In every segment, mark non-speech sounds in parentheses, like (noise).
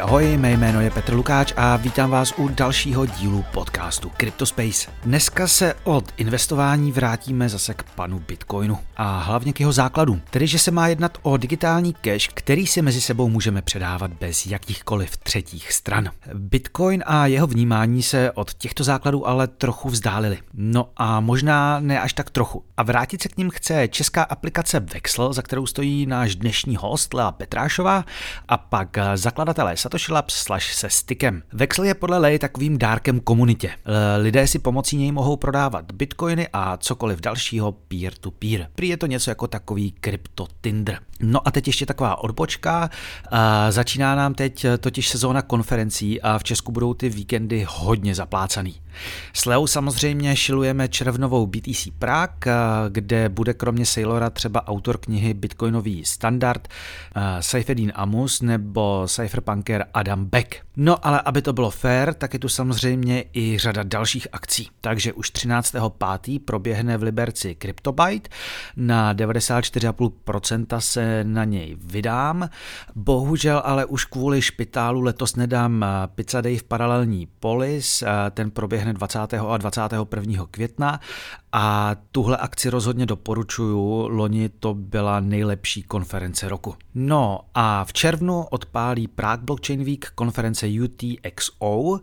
Ahoj, ahoj, mé jméno je Petr Lukáč a vítám vás u dalšího dílu podcastu CryptoSpace. Dneska se od investování vrátíme zase k panu Bitcoinu a hlavně k jeho základům, tedy že se má jednat o digitální cash, který si mezi sebou můžeme předávat bez jakýchkoliv třetích stran. Bitcoin a jeho vnímání se od těchto základů ale trochu vzdálili. No a možná ne až tak trochu. A vrátit se k ním chce česká aplikace Vexel, za kterou stojí náš dnešní host Lea Petrášová a pak zakladatelé Satoshi Labs slash se stykem. Vexel je podle Lej takovým dárkem komunitě. Lidé si pomocí něj mohou prodávat bitcoiny a cokoliv dalšího peer-to-peer. Prý je to něco jako takový krypto Tinder. No a teď ještě taková odbočka. Začíná nám teď totiž sezóna konferencí a v Česku budou ty víkendy hodně zaplácaný. S Leou samozřejmě šilujeme červnovou BTC Prague, kde bude kromě Sailora třeba autor knihy Bitcoinový standard Saifedin Amus nebo cypherpunker Adam Beck. No ale aby to bylo fair, tak je tu samozřejmě i řada dalších akcí. Takže už 13.5. proběhne v Liberci CryptoByte, na 94,5% se na něj vydám. Bohužel ale už kvůli špitálu letos nedám Pizza Day v paralelní polis, ten proběhne 20. a 21. května a tuhle akci rozhodně doporučuju, loni to byla nejlepší konference roku. No a v červnu odpálí Prague Blockchain Week konference UTXO.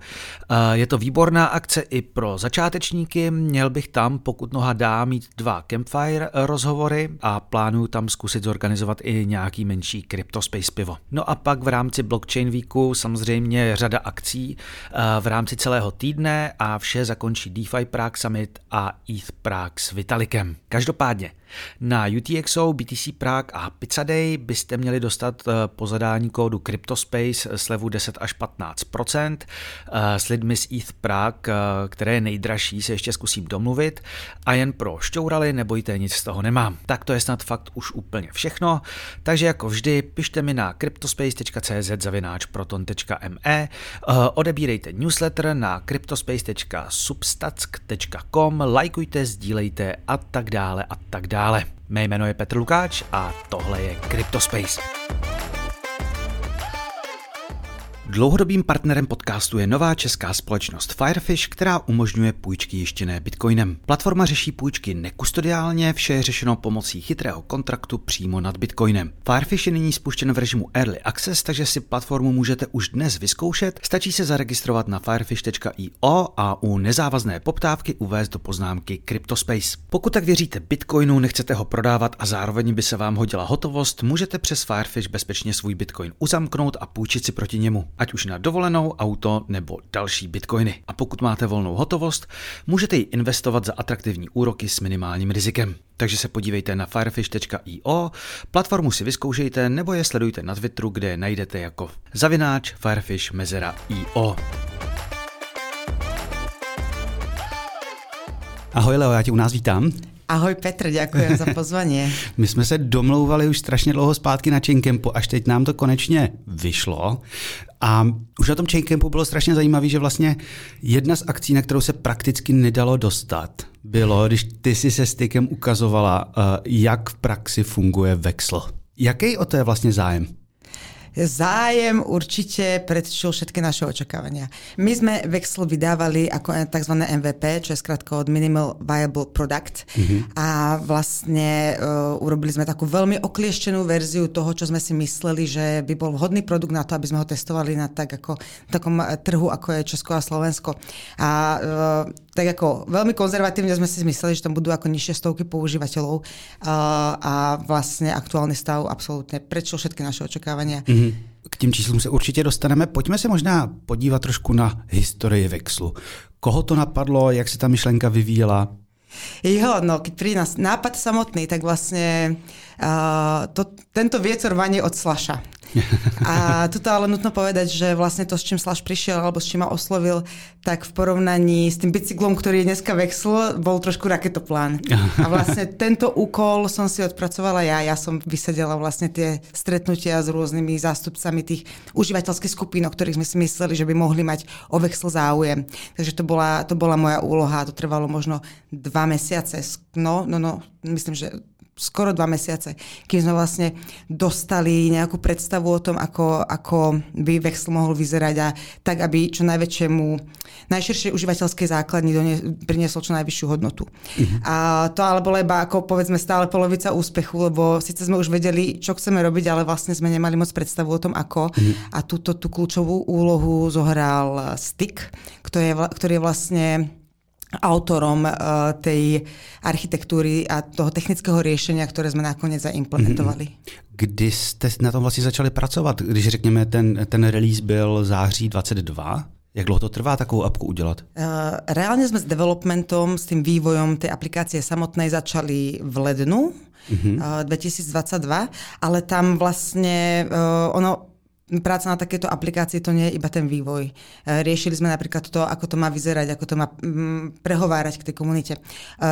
Eh, je to výborná akce i pro začátečníky, měl bych tam, pokud noha dá, mít dva Campfire rozhovory a plánuju tam zkusit zorganizovat i nějaký menší CryptoSpace pivo. No a pak v rámci Blockchain Weeku samozřejmě řada akcí eh, v rámci celého týdne a vše zakončí DeFi Prague Summit a ETH Prague s Vitalikem. Každopádně, na UTXO, BTC Prague a Pizza Day byste měli dostat eh, po zadání kódu CryptoSpace slevu 10 až 15 eh, S lidmi z ETH Prague, eh, které je nejdražší, se ještě zkusím domluvit. A jen pro šťouraly, nebojte, nic z toho nemám. Tak to je snad fakt už úplně všechno. Takže jako vždy, pište mi na cryptospace.cz zavináč proton.me, odebírejte newsletter na cryptospace.substatsk.com, lajkujte, sdílejte a tak dále a tak dále. Mé jméno je Petr Lukáč a tohle je CryptoSpace. Dlouhodobým partnerem podcastu je nová česká společnost Firefish, která umožňuje půjčky jištěné bitcoinem. Platforma řeší půjčky nekustodiálně, vše je řešeno pomocí chytrého kontraktu přímo nad bitcoinem. Firefish je nyní spuštěn v režimu Early Access, takže si platformu můžete už dnes vyzkoušet. Stačí se zaregistrovat na firefish.io a u nezávazné poptávky uvést do poznámky CryptoSpace. Pokud tak věříte bitcoinu, nechcete ho prodávat a zároveň by se vám hodila hotovost, můžete přes Firefish bezpečně svůj bitcoin uzamknout a půjčit si proti němu ať už na dovolenou, auto nebo další bitcoiny. A pokud máte volnou hotovost, můžete ji investovat za atraktivní úroky s minimálním rizikem. Takže se podívejte na firefish.io, platformu si vyzkoušejte nebo je sledujte na Twitteru, kde je najdete jako zavináč firefish. Ahoj Leo, já tě u nás vítám. Ahoj Petr, děkuji za pozvání. (laughs) My jsme se domlouvali už strašně dlouho zpátky na Chaincampu, až teď nám to konečně vyšlo. A už na tom Chaincampu bylo strašně zajímavé, že vlastně jedna z akcí, na kterou se prakticky nedalo dostat, bylo, když ty si se stykem ukazovala, eh, jak v praxi funguje Vexel. Jaký o to je vlastně zájem? Zájem určite predčil všetky naše očakávania. My sme Vexel vydávali ako tzv. MVP, čo je skrátka od Minimal Viable Product mm-hmm. a vlastne uh, urobili sme takú veľmi oklieštenú verziu toho, čo sme si mysleli, že by bol vhodný produkt na to, aby sme ho testovali na tak ako, takom e, trhu, ako je Česko a Slovensko. A uh, tak ako veľmi konzervatívne sme si mysleli, že tam budú ako nižšie stovky používateľov uh, a vlastne aktuálny stav absolútne prečo všetky naše očakávania. Mm-hmm. K těm číslům se určitě dostaneme. Pojďme se možná podívat trošku na historii Vexlu. Koho to napadlo, jak se ta myšlenka vyvíjela? Jo, no keď príde nás nápad samotný, tak vlastne uh, to, tento vietor vanie od Slaša. (laughs) A tu ale nutno povedať, že vlastne to, s čím Slash prišiel alebo s čím ma oslovil, tak v porovnaní s tým bicyklom, ktorý je dneska Vexl, bol trošku raketoplán. A vlastne (laughs) tento úkol som si odpracovala ja. Ja som vysedela vlastne tie stretnutia s rôznymi zástupcami tých užívateľských skupín, o ktorých sme si mysleli, že by mohli mať o Vexl záujem. Takže to bola, to bola moja úloha. To trvalo možno dva mesiace. No, no, no, myslím, že skoro dva mesiace, kým sme vlastne dostali nejakú predstavu o tom, ako, ako by Vexel mohol vyzerať a tak, aby čo najväčšiemu, najširšej užívateľskej základni priniesol čo najvyššiu hodnotu. Uh-huh. A to ale bolo iba ako povedzme stále polovica úspechu, lebo síce sme už vedeli, čo chceme robiť, ale vlastne sme nemali moc predstavu o tom, ako. Uh-huh. A túto tú kľúčovú úlohu zohral Stick, ktorý je, ktorý je vlastne autorom uh, tej architektúry a toho technického riešenia, ktoré jsme nakonec zaimplementovali. Mhm. Kdy jste na tom vlastně začali pracovat? Když řekněme, ten, ten release byl září 22, jak dlouho to trvá takovou apku udělat? Uh, reálne sme s developmentom, s tým vývojom tej aplikácie samotnej začali v lednu uh-huh. uh, 2022, ale tam vlastne uh, ono práca na takéto aplikácii to nie je iba ten vývoj. E, riešili sme napríklad to, ako to má vyzerať, ako to má mm, prehovárať k tej komunite. E,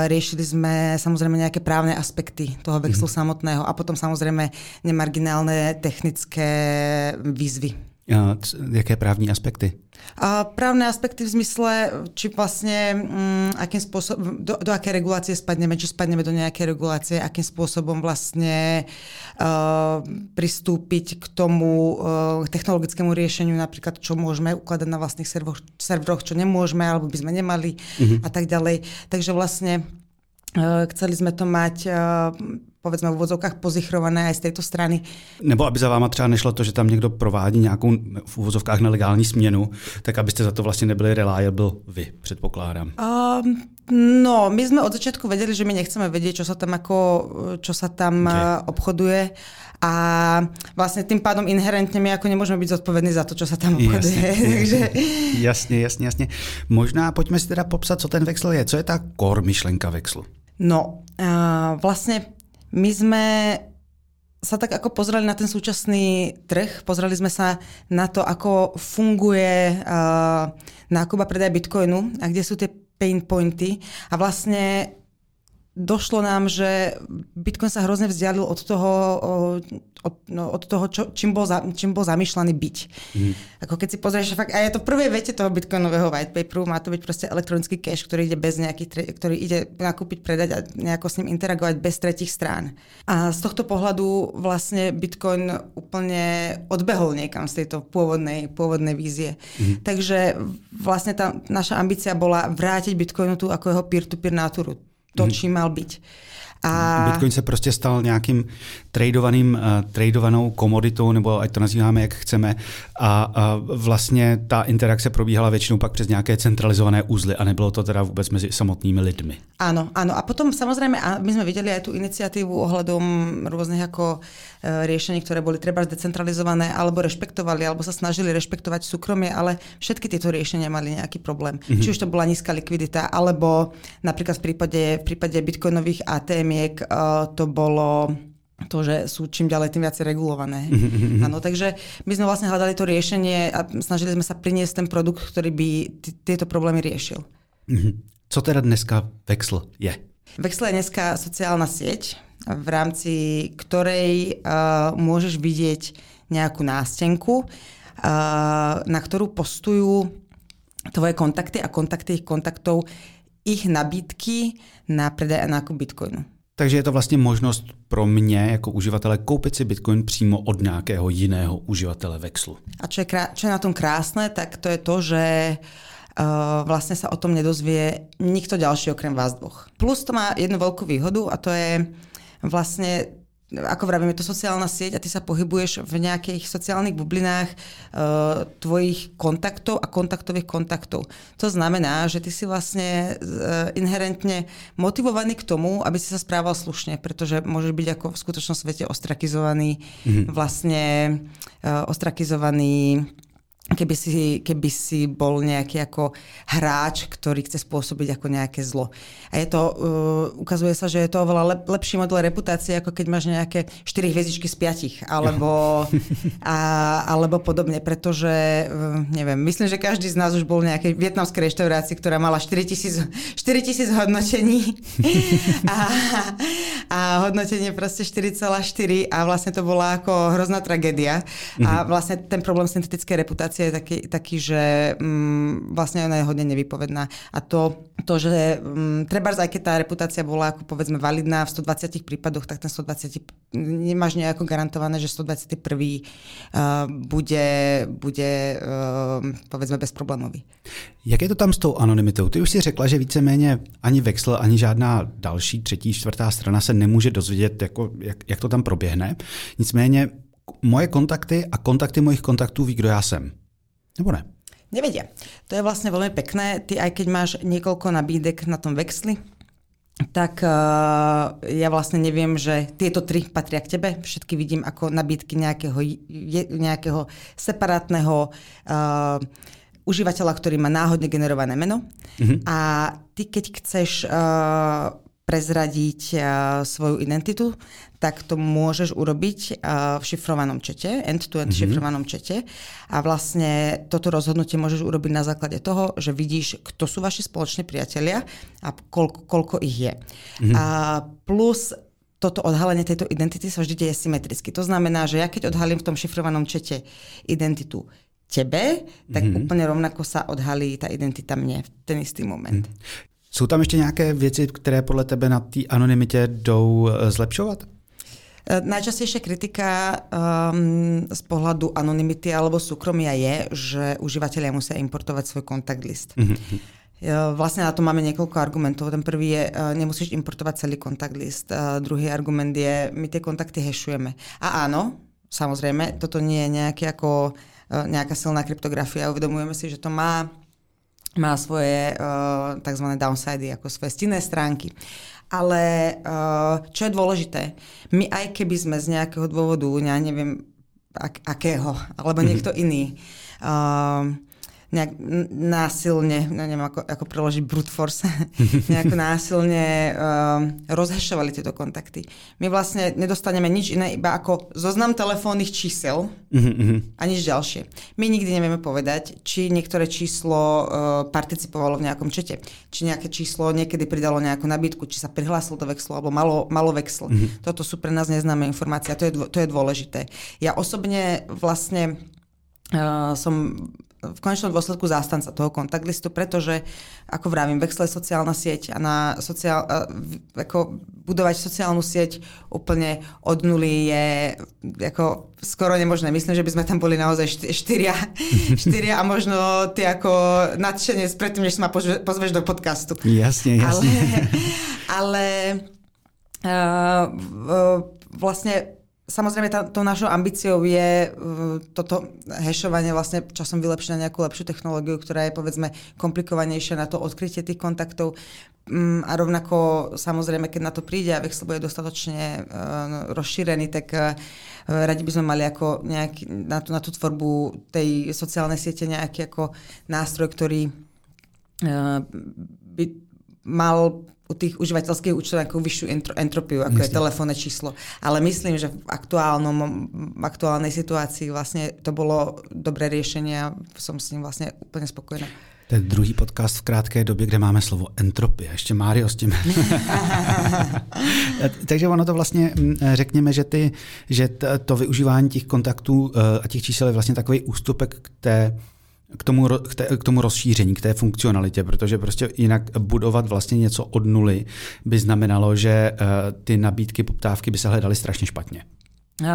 riešili sme samozrejme nejaké právne aspekty toho vexlu mm-hmm. samotného a potom samozrejme nemarginálne technické výzvy. Jaké právní aspekty? A právne aspekty v zmysle, či vlastne um, akým spôsobom, do, do aké regulácie spadneme, či spadneme do nejaké regulácie, akým spôsobom vlastne uh, pristúpiť k tomu uh, technologickému riešeniu, napríklad čo môžeme ukladať na vlastných servoch, serveroch, čo nemôžeme, alebo by sme nemali uh-huh. a tak ďalej. Takže vlastne chceli sme to mať uh, povedzme v uvozovkách pozichrované aj z této strany. Nebo aby za váma třeba nešlo to, že tam někdo provádí nějakou v uvozovkách nelegální směnu, tak abyste za to vlastně nebyli reliable vy, předpokládám. Um, no, my jsme od začátku věděli, že my nechceme vědět, čo sa tam, ako, čo sa tam okay. obchoduje a vlastne tým pádom inherentne my ako nemôžeme byť zodpovední za to, čo sa tam obchoduje. (laughs) Jasne, Takže... jasne, jasne, jasne. Možná pojďme si teda popsat, co ten Vexel je. Co je ta core myšlenka Vexlu? No, uh, vlastne my sme sa tak ako pozreli na ten súčasný trh, pozreli sme sa na to, ako funguje uh, nákup a predaj bitcoinu a kde sú tie pain pointy. A vlastne došlo nám, že Bitcoin sa hrozne vzdialil od toho, od, no, od toho čo, čím, bol za, čím bol zamýšľaný byť. Mm. Ako keď si pozrieš, fakt, a je to v prvej vete toho bitcoinového white paperu, má to byť proste elektronický cash, ktorý ide bez nejakých, ktorý ide nakúpiť, predať a nejako s ním interagovať bez tretich strán. A z tohto pohľadu vlastne bitcoin úplne odbehol niekam z tejto pôvodnej, pôvodnej vízie. Mm. Takže vlastne tá naša ambícia bola vrátiť bitcoinu tu ako jeho peer-to-peer náturu to, mhm. čím mal byť. A... Bitcoin se prostě stal nějakým tradovaným, uh, tradovanou komoditou, nebo ať to nazýváme, jak chceme. A, a vlastně ta interakce probíhala většinou pak přes nějaké centralizované úzly a nebylo to teda vůbec mezi samotnými lidmi. Áno, áno. A potom samozrejme, a my sme videli aj tú iniciatívu ohľadom rôznych ako e, riešení, ktoré boli treba decentralizované, alebo rešpektovali, alebo sa snažili rešpektovať súkromie, ale všetky tieto riešenia mali nejaký problém. Mm-hmm. Či už to bola nízka likvidita, alebo napríklad v prípade, v prípade bitcoinových ATM firmiek uh, to bolo to, že sú čím ďalej tým viacej regulované. Mm-hmm. Ano, takže my sme vlastne hľadali to riešenie a snažili sme sa priniesť ten produkt, ktorý by tieto problémy riešil. Co teda dneska Vexl je? Vexl je dneska sociálna sieť, v rámci ktorej uh, môžeš vidieť nejakú nástenku, uh, na ktorú postujú tvoje kontakty a kontakty ich kontaktov ich nabídky na predaj a nákup bitcoinu. Takže je to vlastně možnost pro mě jako uživatele koupit si Bitcoin přímo od nějakého jiného uživatele Vexlu. A čo je, čo je na tom krásne, tak to je to, že uh, vlastne sa o tom nedozvie nikto ďalší okrem vás dvoch. Plus to má jednu veľkú výhodu a to je vlastne ako vravím, je to sociálna sieť a ty sa pohybuješ v nejakých sociálnych bublinách uh, tvojich kontaktov a kontaktových kontaktov. To znamená, že ty si vlastne uh, inherentne motivovaný k tomu, aby si sa správal slušne, pretože môžeš byť ako v skutočnom svete ostrakizovaný, mm-hmm. vlastne uh, ostrakizovaný keby si, keby si bol nejaký ako hráč, ktorý chce spôsobiť ako nejaké zlo. A je to, uh, ukazuje sa, že je to oveľa lep, lepší model reputácie, ako keď máš nejaké 4 hviezdičky z 5, alebo, (laughs) a, alebo podobne, pretože, uh, neviem, myslím, že každý z nás už bol v nejakej vietnamskej reštaurácii, ktorá mala 4000, 4000 hodnotení (laughs) a, a hodnotenie proste 4,4 a vlastne to bola ako hrozná tragédia. A mhm. vlastne ten problém syntetickej reputácie reputácia je taký, taký že um, vlastne ona je hodne nevypovedná. A to, to že um, treba aj keď tá reputácia bola ako povedzme validná v 120 prípadoch, tak ten 120 nemáš nejako garantované, že 121. Uh, bude, bude uh, povedzme bezproblémový. Jak je to tam s tou anonymitou? Ty už si řekla, že víceméně ani Vexel, ani žádná další třetí, čtvrtá strana se nemůže dozvědět, jako, jak, jak to tam proběhne. Nicméně moje kontakty a kontakty mojich kontaktů ví, kdo já jsem. Nebo ne? Nevedia. To je vlastne veľmi pekné. Ty aj keď máš niekoľko nabídek na tom vexli, tak uh, ja vlastne neviem, že tieto tri patria k tebe. Všetky vidím ako nabídky nejakého, nejakého separátneho uh, užívateľa, ktorý má náhodne generované meno. Mm-hmm. A ty, keď chceš uh, prezradiť uh, svoju identitu, tak to môžeš urobiť uh, v šifrovanom čete, end-to-end mm-hmm. šifrovanom čete. A vlastne toto rozhodnutie môžeš urobiť na základe toho, že vidíš, kto sú vaši spoloční priatelia a koľko, koľko ich je. Mm-hmm. A plus toto odhalenie tejto identity sa vždy deje symetricky. To znamená, že ja keď odhalím v tom šifrovanom čete identitu tebe, tak mm-hmm. úplne rovnako sa odhalí tá identita mne v ten istý moment. Jsou tam ještě nějaké věci, které podle tebe na té anonymitě jdou eh, zlepšovat? Eh, najčastejšia kritika um, z pohľadu anonymity alebo súkromia je, že užívateľia musia importovať svoj kontakt list. Mm-hmm. Vlastne na to máme niekoľko argumentov. Ten prvý je, nemusíš importovať celý kontakt list. Druhý argument je, my tie kontakty hešujeme. A áno, samozrejme, toto nie je nejaký ako, nejaká silná kryptografia. Uvedomujeme si, že to má má svoje uh, tzv. downsidy, ako svoje stinné stránky. Ale uh, čo je dôležité, my aj keby sme z nejakého dôvodu, ja neviem ak, akého, alebo mhm. niekto mm-hmm. iný, uh, nejak násilne, neviem ako, ako preložiť brute force, (laughs) nejako násilne uh, rozhešovali tieto kontakty. My vlastne nedostaneme nič iné, iba ako zoznam telefónnych čísel mm-hmm. a nič ďalšie. My nikdy nevieme povedať, či niektoré číslo uh, participovalo v nejakom čete, či nejaké číslo niekedy pridalo nejakú nabídku, či sa prihlásilo do vexlu alebo malo, malo vexl. Mm-hmm. Toto sú pre nás neznáme informácie a to je, to je dôležité. Ja osobne vlastne Uh, som v konečnom dôsledku zástanca toho kontaktlistu, pretože, ako vravím, Vexle sociálna sieť a na sociál, ako budovať sociálnu sieť úplne od nuly je ako skoro nemožné. Myslím, že by sme tam boli naozaj štyria, (laughs) štyria a možno ty ako nadšenie predtým, než ma pozveš do podcastu. Jasne, jasne. Ale, ale uh, vlastne Samozrejme, tá, tou našou ambíciou je uh, toto hešovanie vlastne časom vylepšiť na nejakú lepšiu technológiu, ktorá je povedzme komplikovanejšia na to odkrytie tých kontaktov. Um, a rovnako samozrejme, keď na to príde a Vexel bude dostatočne uh, rozšírený, tak uh, radi by sme mali ako nejaký, na, tú, na tú tvorbu tej sociálnej siete nejaký ako nástroj, ktorý uh, by mal u tých užívateľských účtov nejakú vyššiu entro, entropiu, ako Myslím. je telefónne číslo. Ale myslím, že v aktuálnom, v aktuálnej situácii vlastne to bolo dobré riešenie a som s ním vlastne úplne spokojná. To je druhý podcast v krátké době, kde máme slovo entropie. Ještě Mário s tím. (laughs) Takže ono to vlastně, mm, řekněme, že, ty, že to využívání těch kontaktů eh, a těch čísel je vlastně takový ústupek k té k tomu, k, té, k tomu rozšíření, k té funkcionalitě, protože prostě jinak budovat vlastně něco od nuly by znamenalo, že uh, ty nabídky, poptávky by se hledaly strašně špatně. Uh,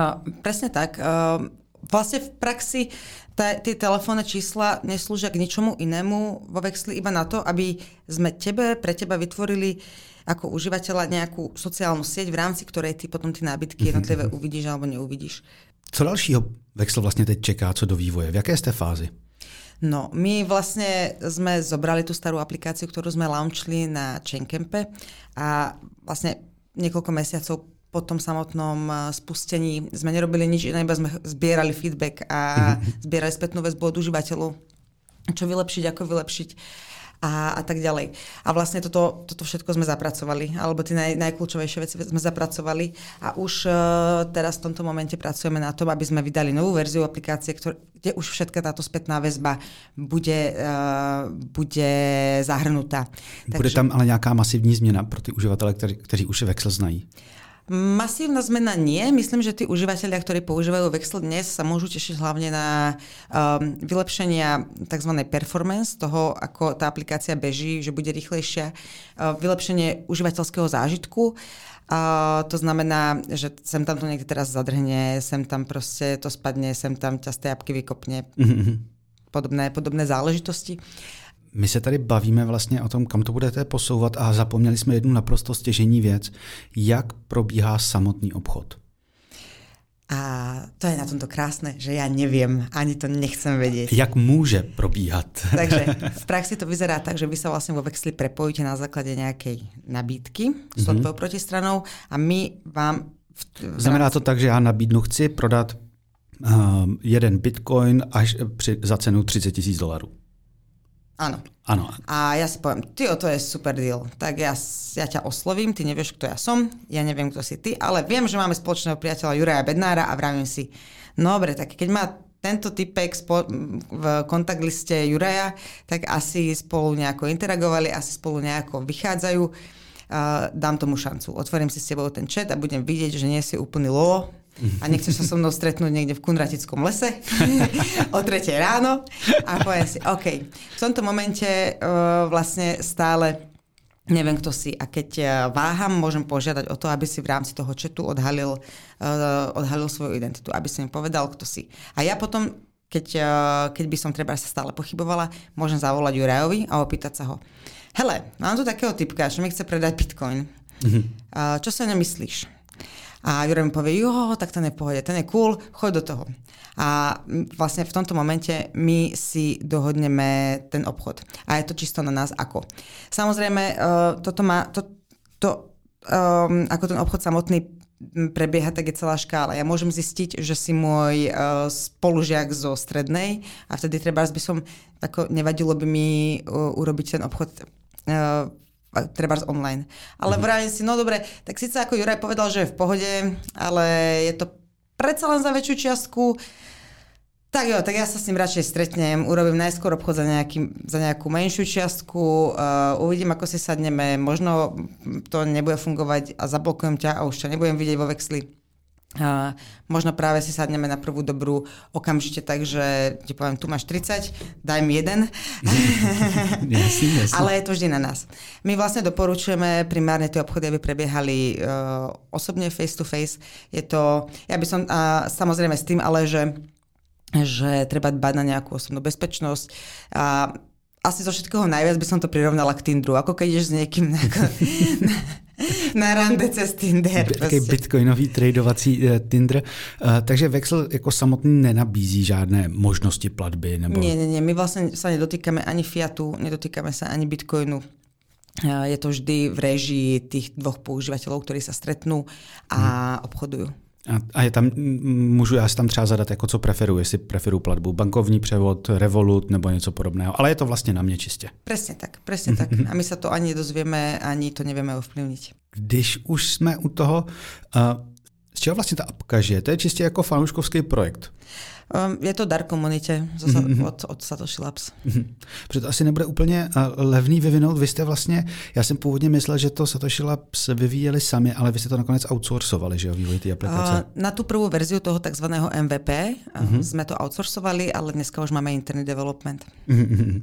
presne tak. Uh, vlastne v praxi tie telefónne čísla neslúžia k ničomu inému vo vexli iba na to, aby sme tebe, pre teba vytvorili ako užívateľa nejakú sociálnu sieť, v rámci ktorej ty potom ty nábytky jednotlivé uvidíš alebo neuvidíš. Co dalšího Vexel vlastně teď čeká, co do vývoje? V jaké ste fázi? No, my vlastne sme zobrali tú starú aplikáciu, ktorú sme launchli na Chaincampe a vlastne niekoľko mesiacov po tom samotnom eh, spustení sme nerobili nič iné, iba sme zbierali feedback a mm-hmm. zbierali spätnú väzbu od užívateľov, čo vylepšiť, ako vylepšiť a, a tak ďalej. A vlastne toto, toto všetko sme zapracovali, alebo tie naj, najkľúčovejšie veci sme zapracovali a už uh, teraz v tomto momente pracujeme na tom, aby sme vydali novú verziu aplikácie, ktor- kde už všetka táto spätná väzba bude, uh, bude zahrnutá. Bude Takže... tam ale nejaká masívní změna pro ty uživatele, kteří, kteří už Vexel znají? Masívna zmena nie. Myslím, že tí užívateľia, ktorí používajú Vexel dnes, sa môžu tešiť hlavne na um, vylepšenia tzv. performance, toho, ako tá aplikácia beží, že bude rýchlejšia, uh, vylepšenie užívateľského zážitku. Uh, to znamená, že sem tam to niekde teraz zadrhne, sem tam proste to spadne, sem tam ťa z tej apky vykopne. Mm-hmm. Podobné, podobné záležitosti. My se tady bavíme vlastně o tom, kam to budete posouvat a zapomněli jsme jednu naprosto stěžení věc. Jak probíhá samotný obchod? A to je na tomto krásne, že ja neviem, ani to nechcem vedieť. Jak môže probíhať? (laughs) Takže (laughs) v praxi to vyzerá tak, že vy sa vlastne vo Vexli prepojíte na základe nejakej nabídky s mm-hmm. tvojou protistranou a my vám... V, v Znamená to tak, že ja nabídnu, chci prodat uh, jeden bitcoin až při, za cenu 30 tisíc dolarů. Áno. Áno. A ja si poviem, ty to je super deal. Tak ja, ja ťa oslovím, ty nevieš, kto ja som, ja neviem, kto si ty, ale viem, že máme spoločného priateľa Juraja Bednára a vravím si, no dobre, tak keď má tento typek spo- v kontakt liste Juraja, tak asi spolu nejako interagovali, asi spolu nejako vychádzajú. Uh, dám tomu šancu. Otvorím si s tebou ten chat a budem vidieť, že nie si úplný lolo, a nechceš sa so mnou stretnúť niekde v Kunratickom lese (laughs) o 3 ráno a poviem si, OK, v tomto momente uh, vlastne stále neviem, kto si. A keď uh, váham, môžem požiadať o to, aby si v rámci toho chatu odhalil, uh, odhalil svoju identitu, aby si mi povedal, kto si. A ja potom, keď, uh, keď by som treba sa stále pochybovala, môžem zavolať Jurajovi a opýtať sa ho. Hele, mám tu takého typka, čo mi chce predať bitcoin. Mm-hmm. Uh, čo sa nemyslíš? A Juraj mi povie, jo, tak ten je pohode, ten je cool, choď do toho. A vlastne v tomto momente my si dohodneme ten obchod. A je to čisto na nás ako. Samozrejme, uh, toto má, to, to um, ako ten obchod samotný prebieha, tak je celá škála. Ja môžem zistiť, že si môj uh, spolužiak zo strednej a vtedy treba by som, ako nevadilo by mi uh, urobiť ten obchod uh, treba online. Ale mm-hmm. vravím si, no dobre, tak síce ako Juraj povedal, že je v pohode, ale je to predsa len za väčšiu čiastku, tak jo, tak ja sa s ním radšej stretnem, urobím najskôr obchod za, nejaký, za nejakú menšiu čiastku, uh, uvidím, ako si sadneme, možno to nebude fungovať a zablokujem ťa a už ťa nebudem vidieť vo vexli. Uh, možno práve si sadneme na prvú dobrú okamžite tak, že ti poviem, tu máš 30, daj mi jeden. (laughs) jasný, jasný. Ale je to vždy na nás. My vlastne doporučujeme primárne tie obchody, aby prebiehali uh, osobne face to face. Je to, ja by som, uh, samozrejme s tým, ale že že treba dbať na nejakú osobnú bezpečnosť. A asi zo všetkého najviac by som to prirovnala k Tinderu, ako keď ideš s niekým na, na (laughs) (laughs) rande cez Tinder. Taký bitcoinový tradovací uh, Tinder. Uh, takže Vexel jako samotný nenabízí žádné možnosti platby? Nebo... Nie, nie, nie. My vlastne sa nedotýkame ani fiatu, nedotýkame sa ani bitcoinu. Uh, je to vždy v režii tých dvoch používateľov, ktorí sa stretnú a hmm. obchodujú. A, a je tam, můžu já si tam třeba zadat, jako co preferuji, jestli preferuju platbu, bankovní převod, Revolut nebo něco podobného, ale je to vlastně na mě čistě. Přesně tak, přesně tak. A my se to ani dozvieme, ani to nevíme ovplyvnit. Když už jsme u toho, uh, z čeho vlastně ta apka žije? To je čistě jako fanouškovský projekt. Um, je to dar komunitě mm-hmm. od, od Satoshi Labs. Mm-hmm. Protože to asi nebude úplně uh, levný vyvinout. Vy jste vlastně, já jsem původně myslel, že to Satoshi Labs vyvíjeli sami, ale vy jste to nakonec outsourcovali, že jo, vývoj té aplikace. Uh, na tu prvú verziu toho takzvaného MVP mm-hmm. jsme to outsourcovali, ale dneska už máme interný development. Mm-hmm.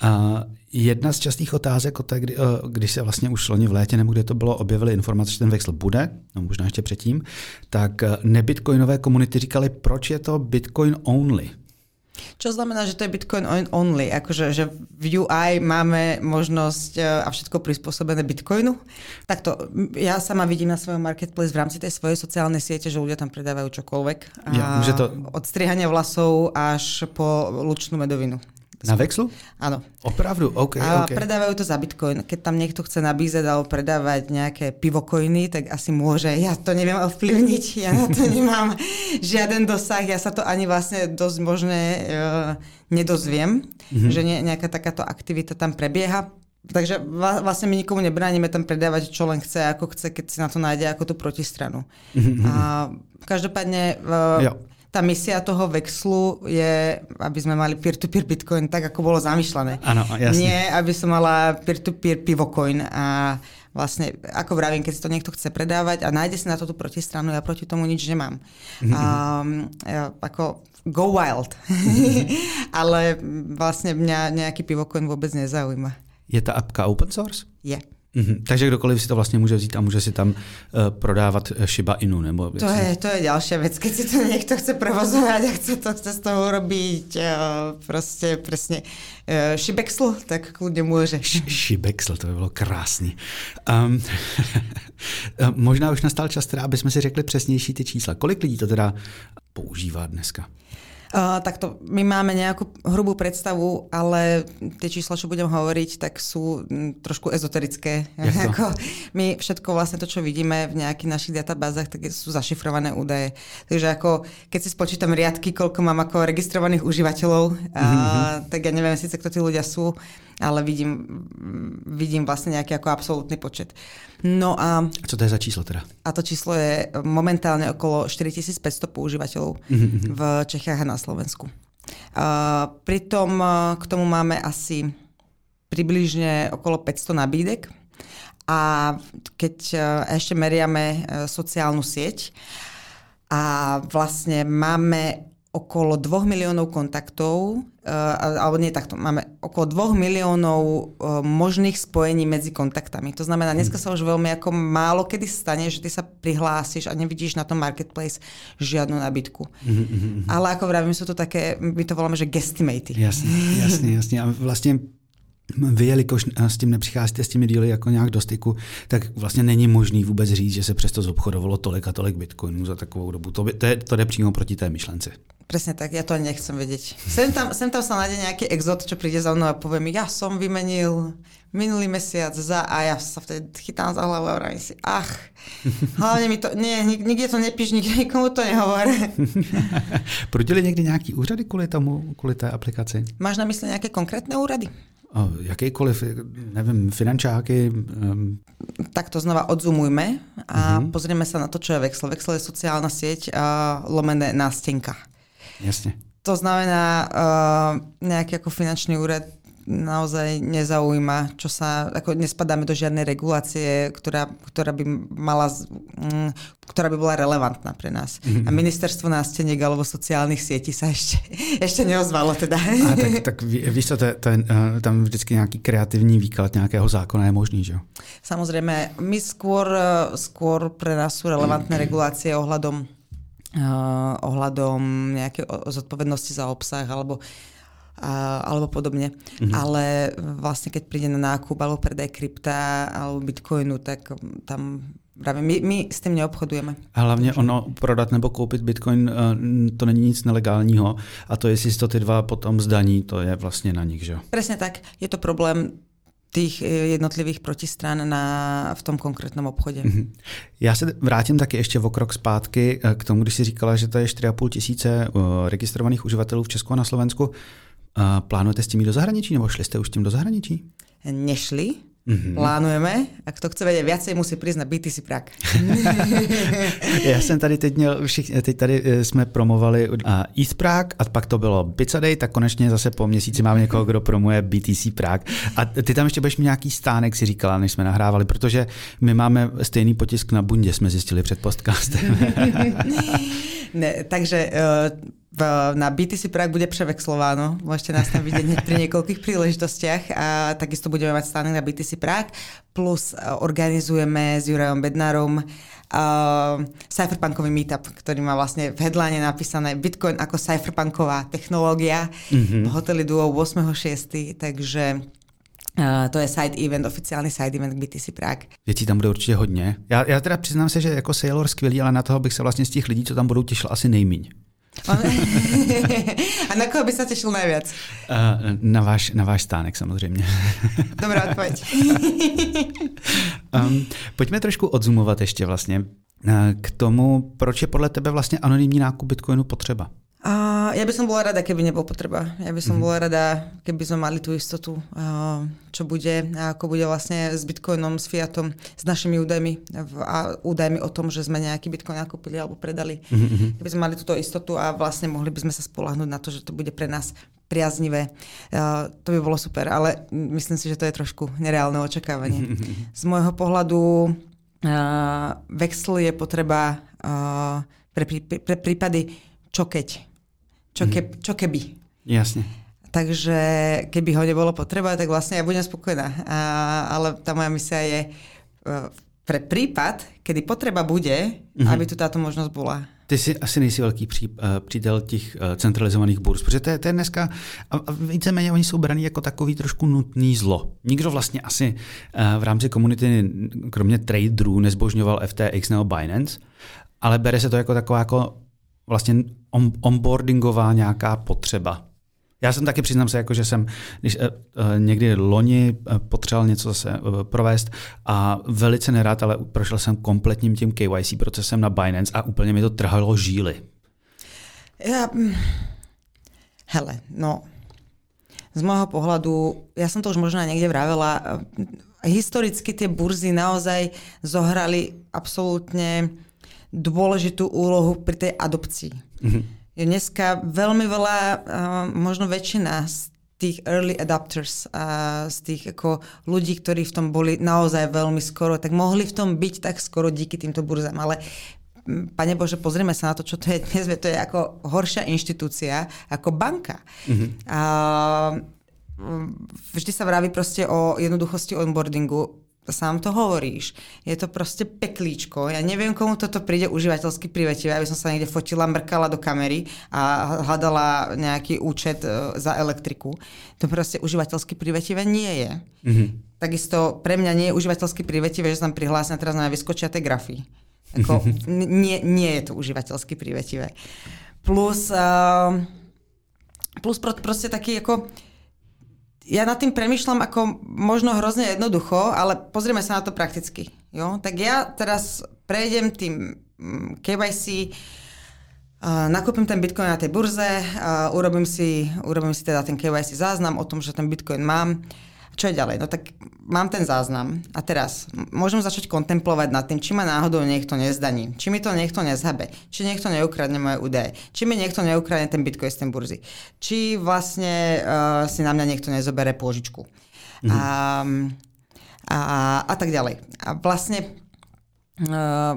A jedna z častých otázek, o té, kdy, když se vlastně už loni v létě, nebo kde to bylo, objevily informace, že ten Vexel bude, no možná ještě předtím, tak nebitcoinové komunity říkali, proč je to Bitcoin only. Čo znamená, že to je Bitcoin only? Akože že v UI máme možnosť e, a všetko prispôsobené Bitcoinu? Takto, ja sama vidím na svojom marketplace v rámci tej svojej sociálnej siete, že ľudia tam predávajú čokoľvek. Ja, a to... Od strihania vlasov až po lučnú medovinu. Na Vexlu? Áno. Opravdu? OK, A okay. predávajú to za bitcoin. Keď tam niekto chce nabízať alebo predávať nejaké pivokojny, tak asi môže. Ja to neviem ovplyvniť, ja na to (laughs) nemám žiaden dosah, ja sa to ani vlastne dosť možné uh, nedozviem, mm-hmm. že ne, nejaká takáto aktivita tam prebieha. Takže vlastne my nikomu nebránime tam predávať, čo len chce, ako chce, keď si na to nájde ako tú protistranu. Mm-hmm. A každopádne uh, tá misia toho Vexlu je, aby sme mali peer-to-peer Bitcoin tak, ako bolo zamýšľané. Áno, jasne. Nie, aby som mala peer-to-peer pivocoin a vlastne, ako vravím, keď si to niekto chce predávať a nájde si na to tú protistranu, ja proti tomu nič nemám. Mm-hmm. Um, ja, ako go wild. (laughs) Ale vlastne mňa nejaký pivokoin vôbec nezaujíma. Je ta apka open source? Je. Mm-hmm. Takže kdokoliv si to vlastně může vzít a může si tam uh, prodávat Shiba Inu. Nebo to, je, to je ďalšia vec. Keď si to niekto chce provozovať a chce, to, chce z toho urobiť uh, proste presne uh, Shibexl, tak kľudne môže. Shibexl, to by bylo krásný. Um, (laughs) možná už nastal čas, teda, aby jsme si řekli přesnější ty čísla. Kolik lidí to teda používá dneska? Uh, takto, my máme nejakú hrubú predstavu, ale tie čísla, čo budem hovoriť, tak sú m, trošku ezoterické. Ako, my všetko vlastne to, čo vidíme v nejakých našich databázach, tak sú zašifrované údaje. Takže ako, keď si spočítam riadky, koľko mám ako registrovaných užívateľov, mm-hmm. mhm. tak ja neviem síce, kto tí ľudia sú, ale vidím, vidím vlastne nejaký ako absolútny počet. No a... Co to je za číslo teda? A to číslo je momentálne okolo 4500 používateľov mm-hmm. v Čechách a na Slovensku. Uh, pritom k tomu máme asi približne okolo 500 nabídek a keď ešte meriame sociálnu sieť a vlastne máme okolo 2 miliónov kontaktov, uh, alebo nie takto, máme okolo 2 miliónov uh, možných spojení medzi kontaktami. To znamená, dneska sa už veľmi ako málo kedy stane, že ty sa prihlásiš a nevidíš na tom marketplace žiadnu nabídku. Mm-hmm. Ale ako vravím, sú to také, my to voláme, že guestimaty. Jasne, jasne, jasne. A vlastne vy, jelikož s tím nepřicházíte s těmi díly jako nějak do styku, tak vlastně není možný vůbec říct, že se přesto zobchodovalo tolik a tolik bitcoinů za takovou dobu. To, to, je, to jde přímo proti té myšlence. Presne tak, ja to ani nechcem vedieť. Sem tam, sem tam sa nájde nejaký exot, čo príde za mnou a povie mi, ja som vymenil minulý mesiac za a ja sa vtedy chytám za hlavu a vravím si, ach, hlavne mi to, nie, nik, nikde to nepíš, nikde nikomu to nehovor. (laughs) Prudili někdy nějaký úřady kvůli tomu, kvůli té aplikaci? Máš na mysli nějaké konkrétne úrady? jakýkoliv, nevím, finančáky. Um... Tak to znova odzumujme a uh-huh. pozrieme sa na to, čo je Vexel. Vexel je sociálna sieť a lomené nástenka. Jasne. To znamená, uh, nejaký ako finančný úrad naozaj nezaujíma, čo sa, ako nespadáme do žiadnej regulácie, ktorá, ktorá by mala, mm, ktorá by bola relevantná pre nás. Mm-hmm. A ministerstvo násteniek alebo sociálnych sietí sa ešte, (laughs) ešte neozvalo teda. A tak, tak víš co, to, to je, eh, tam vždycky nějaký kreativní výklad nějakého zákona je možný, že? Samozrejme, my skôr, skôr pre nás sú relevantné regulácie ohľadom uh, ohľadom nejakej zodpovednosti za obsah alebo a, alebo podobne. Mm-hmm. Ale vlastne keď príde na nákup alebo predaj krypta alebo bitcoinu, tak tam Právě my, my s tím neobchodujeme. Hlavně ono prodat nebo koupit bitcoin, eh, to není nic nelegálního a to, jestli to ty dva potom zdaní, to je vlastně na nich, že Presne tak. Je to problém tých eh, jednotlivých protistran na, v tom konkrétnom obchode. Mm-hmm. Já se vrátím taky ještě o krok zpátky eh, k tomu, když jsi říkala, že to je 4,5 tisíce registrovaných uživatelů v Česku a na Slovensku. Plánujete s tím do zahraničí, nebo šli jste už s tím do zahraničí? Nešli, Mm-hmm. Plánujeme. A kto chce vědět viacej, musí přijít na BTC Prague. (laughs) Já jsem tady teď měl, všichni, teď tady eh, jsme promovali East Prague a pak to bylo Pizza Day, tak konečně zase po měsíci máme někoho, kdo promuje BTC Prague. A ty tam ještě budeš mít nějaký stánek, si říkala, než jsme nahrávali, protože my máme stejný potisk na bundě, jsme zjistili před podcastem. (laughs) ne, takže uh, v, na BTC Prague bude prevexlováno. Môžete nás tam vidieť pri niekoľkých príležitostiach a takisto budeme mať stánek na BTC Prague. Plus e, organizujeme s Jurajom Bednárom uh, cypherpunkový meetup, ktorý má vlastne v headline napísané Bitcoin ako cypherpunková technológia mm-hmm. v hoteli Duo 8.6. Takže Uh, to je side event, oficiální side event k BTC Prague. Věcí tam bude určitě hodně. Já, já teda přiznám se, že jako Sailor skvělý, ale na toho bych se vlastně z těch lidí, co tam budou, těšil asi nejmíň. (laughs) A na koho by sa tešil najviac? Uh, na, váš, na váš stánek samozřejmě. (laughs) Dobrá odpověď. (laughs) um, pojďme trošku odzumovat ještě vlastně uh, k tomu, proč je podle tebe vlastně anonymní nákup Bitcoinu potřeba. Ja by som bola rada, keby nebol potreba. Ja by som mm-hmm. bola rada, keby sme mali tú istotu, čo bude, ako bude vlastne s Bitcoinom, s Fiatom, s našimi údajmi a údajmi o tom, že sme nejaký Bitcoin nakúpili alebo predali. Mm-hmm. Keby sme mali túto istotu a vlastne mohli by sme sa spolahnúť na to, že to bude pre nás priaznivé. Uh, to by bolo super, ale myslím si, že to je trošku nereálne očakávanie. Z môjho pohľadu uh, vexel je potreba uh, pre, pre, pre prípady čo keď. Čo, mhm. čo keby. Jasne. Takže keby ho nebolo potreba, tak vlastne ja budem spokojná. A, ale tá moja misia je uh, pre prípad, kedy potreba bude, mm-hmm. aby tu táto možnosť bola. Ty jsi asi nejsi velký pří, uh, přítel těch uh, centralizovaných burz, protože to je, to je dneska, a, a víceméně oni jsou braní jako takový trošku nutný zlo. Nikdo vlastně asi uh, v rámci komunity, kromě traderů, nezbožňoval FTX nebo Binance, ale bere se to jako taková jako vlastně on, onboardingová nějaká potřeba. Já jsem taky přiznám se, jako, že jsem když, uh, uh, někdy loni uh, potřeboval něco zase uh, provést a velice nerád, ale prošel jsem kompletním tím KYC procesem na Binance a úplně mi to trhalo žíly. Ja, mm, hele, no, z môjho pohľadu, ja som to už možno niekde vravela, historicky tie burzy naozaj zohrali absolútne dôležitú úlohu pri tej adopcii. Mm-hmm je dneska veľmi veľa, možno väčšina z tých early adopters a z tých ako ľudí, ktorí v tom boli naozaj veľmi skoro, tak mohli v tom byť tak skoro díky týmto burzám. Ale Pane Bože, pozrieme sa na to, čo to je dnes. To je ako horšia inštitúcia ako banka. Mm-hmm. A, vždy sa vraví proste o jednoduchosti onboardingu sám to hovoríš. Je to proste peklíčko. Ja neviem, komu toto príde užívateľsky privetivé, aby som sa niekde fotila, mrkala do kamery a hľadala nejaký účet e, za elektriku. To proste užívateľsky privetivé nie je. Mm-hmm. Takisto pre mňa nie je užívateľsky privetivé, že sa tam prihlásim a teraz na vyskočia tie grafy. Ako, nie, nie je to užívateľsky privetivé. Plus, uh, plus proste taký ako ja nad tým premyšľam ako možno hrozne jednoducho, ale pozrieme sa na to prakticky. Jo? Tak ja teraz prejdem tým mm, KYC, uh, nakúpim ten Bitcoin na tej burze, uh, urobím, si, urobím si teda ten KYC záznam o tom, že ten Bitcoin mám. Čo je ďalej? No tak mám ten záznam a teraz môžem začať kontemplovať nad tým, či ma náhodou niekto nezdaní, či mi to niekto nezhabe, či niekto neukradne moje údaje, či mi niekto neukradne ten bitcoin z ten burzy, či vlastne uh, si na mňa niekto nezobere pôžičku. Mhm. A, a, a tak ďalej. A vlastne uh,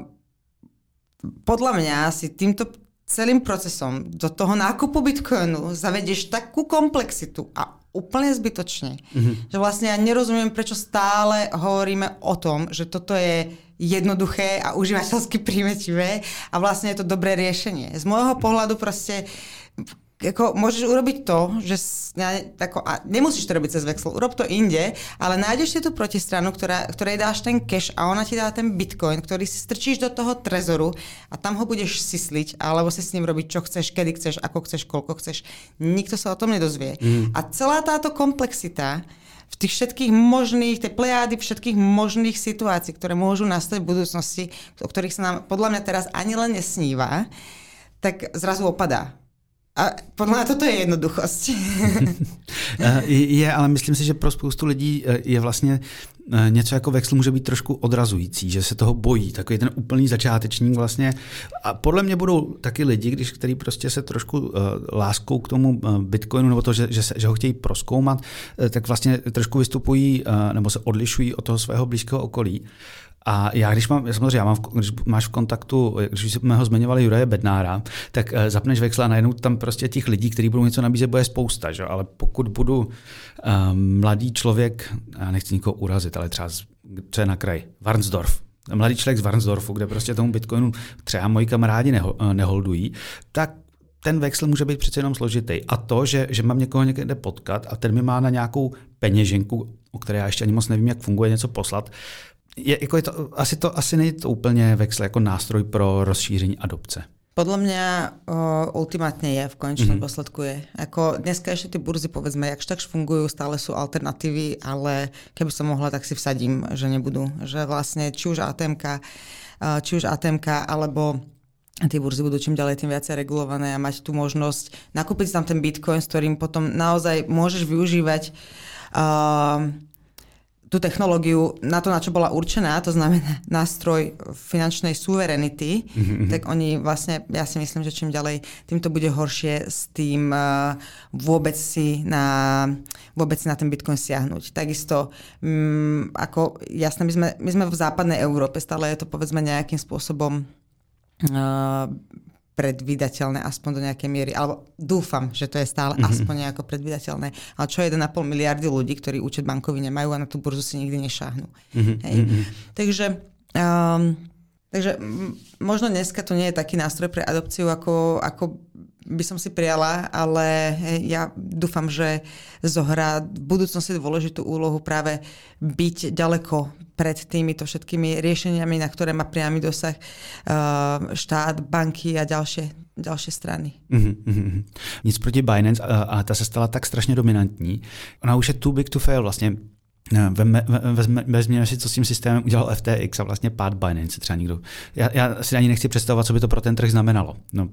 podľa mňa si týmto celým procesom do toho nákupu bitcoinu zavedieš takú komplexitu a úplne zbytočne. Mm-hmm. Že vlastne ja nerozumiem, prečo stále hovoríme o tom, že toto je jednoduché a užívateľsky (laughs) príjmetivé a vlastne je to dobré riešenie. Z môjho pohľadu proste ako môžeš urobiť to, že ako, a nemusíš to robiť cez Vexel, urob to inde, ale nájdeš si tú protistranu, ktorá, ktorej dáš ten cash a ona ti dá ten bitcoin, ktorý si strčíš do toho trezoru a tam ho budeš sisliť, alebo si s ním robiť, čo chceš, kedy chceš, ako chceš, koľko chceš. Nikto sa o tom nedozvie. Mm. A celá táto komplexita v tých všetkých možných, tej plejády všetkých možných situácií, ktoré môžu nastať v budúcnosti, o ktorých sa nám podľa mňa teraz ani len nesníva, tak zrazu opadá. A podle mě toto je jednoduchost. (laughs) je, ale myslím si, že pro spoustu lidí eh, je vlastně eh, něco jako Vexel může být trošku odrazující, že se toho bojí, takový ten úplný začátečník vlastně. A podle mě budou taky lidi, když, který prostě se trošku uh, láskou k tomu Bitcoinu nebo to, že, že, se, že ho chtějí proskoumat, tak vlastně trošku vystupují uh, nebo se odlišují od toho svého blízkého okolí. A já, když mám, já samozřejmě, já mám, když máš v kontaktu, když jsme ho zmiňovali Juraje Bednára, tak uh, zapneš Vexla a najednou tam prostě těch lidí, kteří budou něco nabízet, bude spousta, že? ale pokud budu uh, mladý člověk, já nechci nikoho urazit, ale třeba co je na kraj, Varnsdorf, mladý člověk z Varnsdorfu, kde prostě tomu Bitcoinu třeba moji kamarádi neho, uh, neholdují, tak ten Vexel může být přece jenom složitý. A to, že, že mám někoho někde potkat a ten mi má na nějakou peněženku, o které já ještě ani moc nevím, jak funguje, něco poslat, je, jako je to, asi to asi není to úplně Vexel jako nástroj pro rozšíření adopce. Podľa mňa o, ultimátne je, v konečnom mm-hmm. dôsledku je. Ako dneska ešte tie burzy, povedzme, jakž takž fungujú, stále sú alternatívy, ale keby som mohla, tak si vsadím, že nebudú. Že vlastne či už ATMK, či už ATMK, alebo tie burzy budú čím ďalej tým viacej regulované a mať tú možnosť nakúpiť tam ten bitcoin, s ktorým potom naozaj môžeš využívať uh, tú technológiu na to, na čo bola určená, to znamená nástroj finančnej suverenity, mm-hmm. tak oni vlastne, ja si myslím, že čím ďalej, tým to bude horšie s tým uh, vôbec si na, vôbec si na ten Bitcoin siahnuť. Takisto, um, ako jasné, my sme, my sme v západnej Európe, stále je to povedzme nejakým spôsobom uh, predvydateľné aspoň do nejakej miery, alebo dúfam, že to je stále mm-hmm. aspoň nejako predvydateľné. Ale čo 1,5 miliardy ľudí, ktorí účet bankový nemajú a na tú burzu si nikdy nešáhnu. Mm-hmm. Hej. Mm-hmm. Takže, um, takže možno dneska to nie je taký nástroj pre adopciu, ako, ako by som si prijala, ale ja dúfam, že zohrá v budúcnosti dôležitú úlohu práve byť ďaleko pred týmito všetkými riešeniami, na ktoré má priamy dosah uh, štát, banky a ďalšie, ďalšie strany. Mm-hmm. Nic proti Binance, a ta se stala tak strašně dominantní. Ona už je too big to fail vlastně. vezměme si, co s tím systémem udělal FTX a vlastně pád Binance třeba někdo. Já, já si ani nechci představovat, co by to pro ten trh znamenalo. No, uh,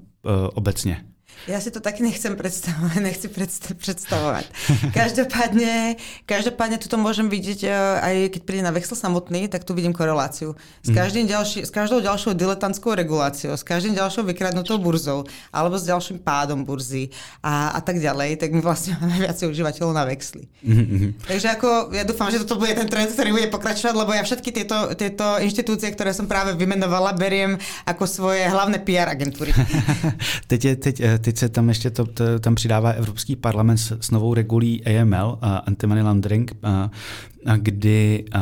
obecně. Ja si to taky nechcem predstavovať, (laughs) nechci predstavovať. Každopádne, každopádne tuto môžem vidieť, e, aj keď príde na Vexel samotný, tak tu vidím koreláciu. S, mhm. každým ďalší, s každou ďalšou diletantskou reguláciou, s každým ďalšou vykradnutou burzou, alebo s ďalším pádom burzy a, a tak ďalej, tak my vlastne máme viacej užívateľov na Vexli. Mm-hmm. Takže ako, ja dúfam, že toto bude ten trend, ktorý bude pokračovať, lebo ja všetky tieto, tieto inštitúcie, ktoré som práve vymenovala, beriem ako svoje hlavné PR agentúry. (laughs) teď, je, teď, e, teď tam ještě to, to, tam přidává Evropský parlament s, s novou regulí AML, uh, Anti-Money Laundering, uh, kdy uh,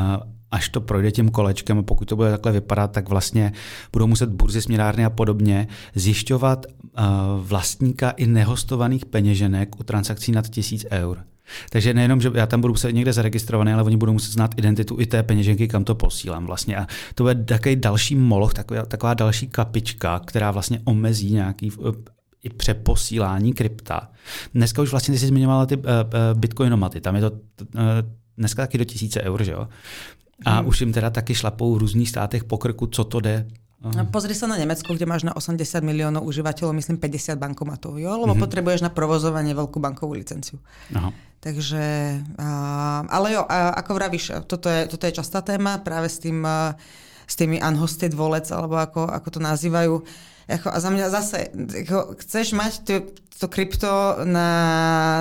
až to projde tím kolečkem a pokud to bude takhle vypadat, tak vlastně budou muset burzy, směrárny a podobně zjišťovat uh, vlastníka i nehostovaných peněženek u transakcí nad 1000 eur. Takže nejenom, že já tam budu muset někde zaregistrovaný, ale oni budou muset znát identitu i té peněženky, kam to posílám vlastně. A to bude takový další moloch, taková, taková další kapička, která vlastně omezí nějaký i přeposílání krypta. Dneska už vlastně ty jsi zmiňovala ty uh, bitcoinomaty, tam je to uh, dneska taky do tisíce eur, že jo? A hmm. už jim teda taky šlapou v různých státech po krku, co to jde. No, pozri sa na Nemecko, kde máš na 80 miliónov užívateľov, myslím 50 bankomatov, jo? lebo mm-hmm. potrebuješ na provozovanie veľkú bankovú licenciu. Aha. Takže, uh, ale jo, uh, ako vravíš, toto je, toto je častá téma práve s, tým, uh, s tými unhosted wallets, alebo ako, ako to nazývajú. Jako, a za mňa zase, ako, chceš mať to, to krypto na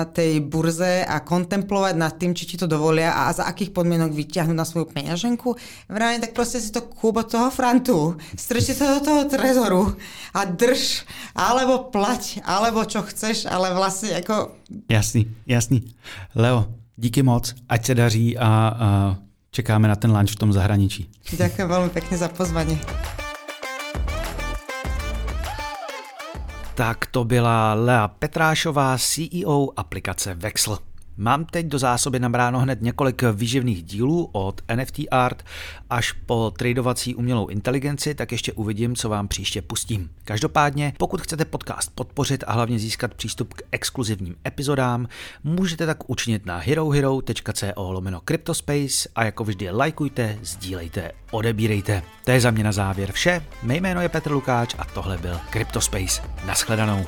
tej burze a kontemplovať nad tým, či ti to dovolia a za akých podmienok vyťahnuť na svoju peňaženku, vrajím, tak proste si to kúp od toho frantu, strči to do toho trezoru a drž, alebo plať, alebo čo chceš, ale vlastne ako... Jasný, jasný. Leo, díky moc, ať se daří a, a čekáme na ten lunch v tom zahraničí. Ďakujem veľmi pekne za pozvanie. Tak to byla Lea Petrášová, CEO aplikace Vexl. Mám teď do zásoby nabráno hned několik výživných dílů od NFT Art až po tradovací umělou inteligenci, tak ještě uvidím, co vám příště pustím. Každopádně, pokud chcete podcast podpořit a hlavně získat přístup k exkluzivním epizodám, můžete tak učinit na herohero.co lomeno Cryptospace a jako vždy lajkujte, sdílejte, odebírejte. To je za mě na závěr vše. Mé jméno je Petr Lukáč a tohle byl Cryptospace. Naschledanou.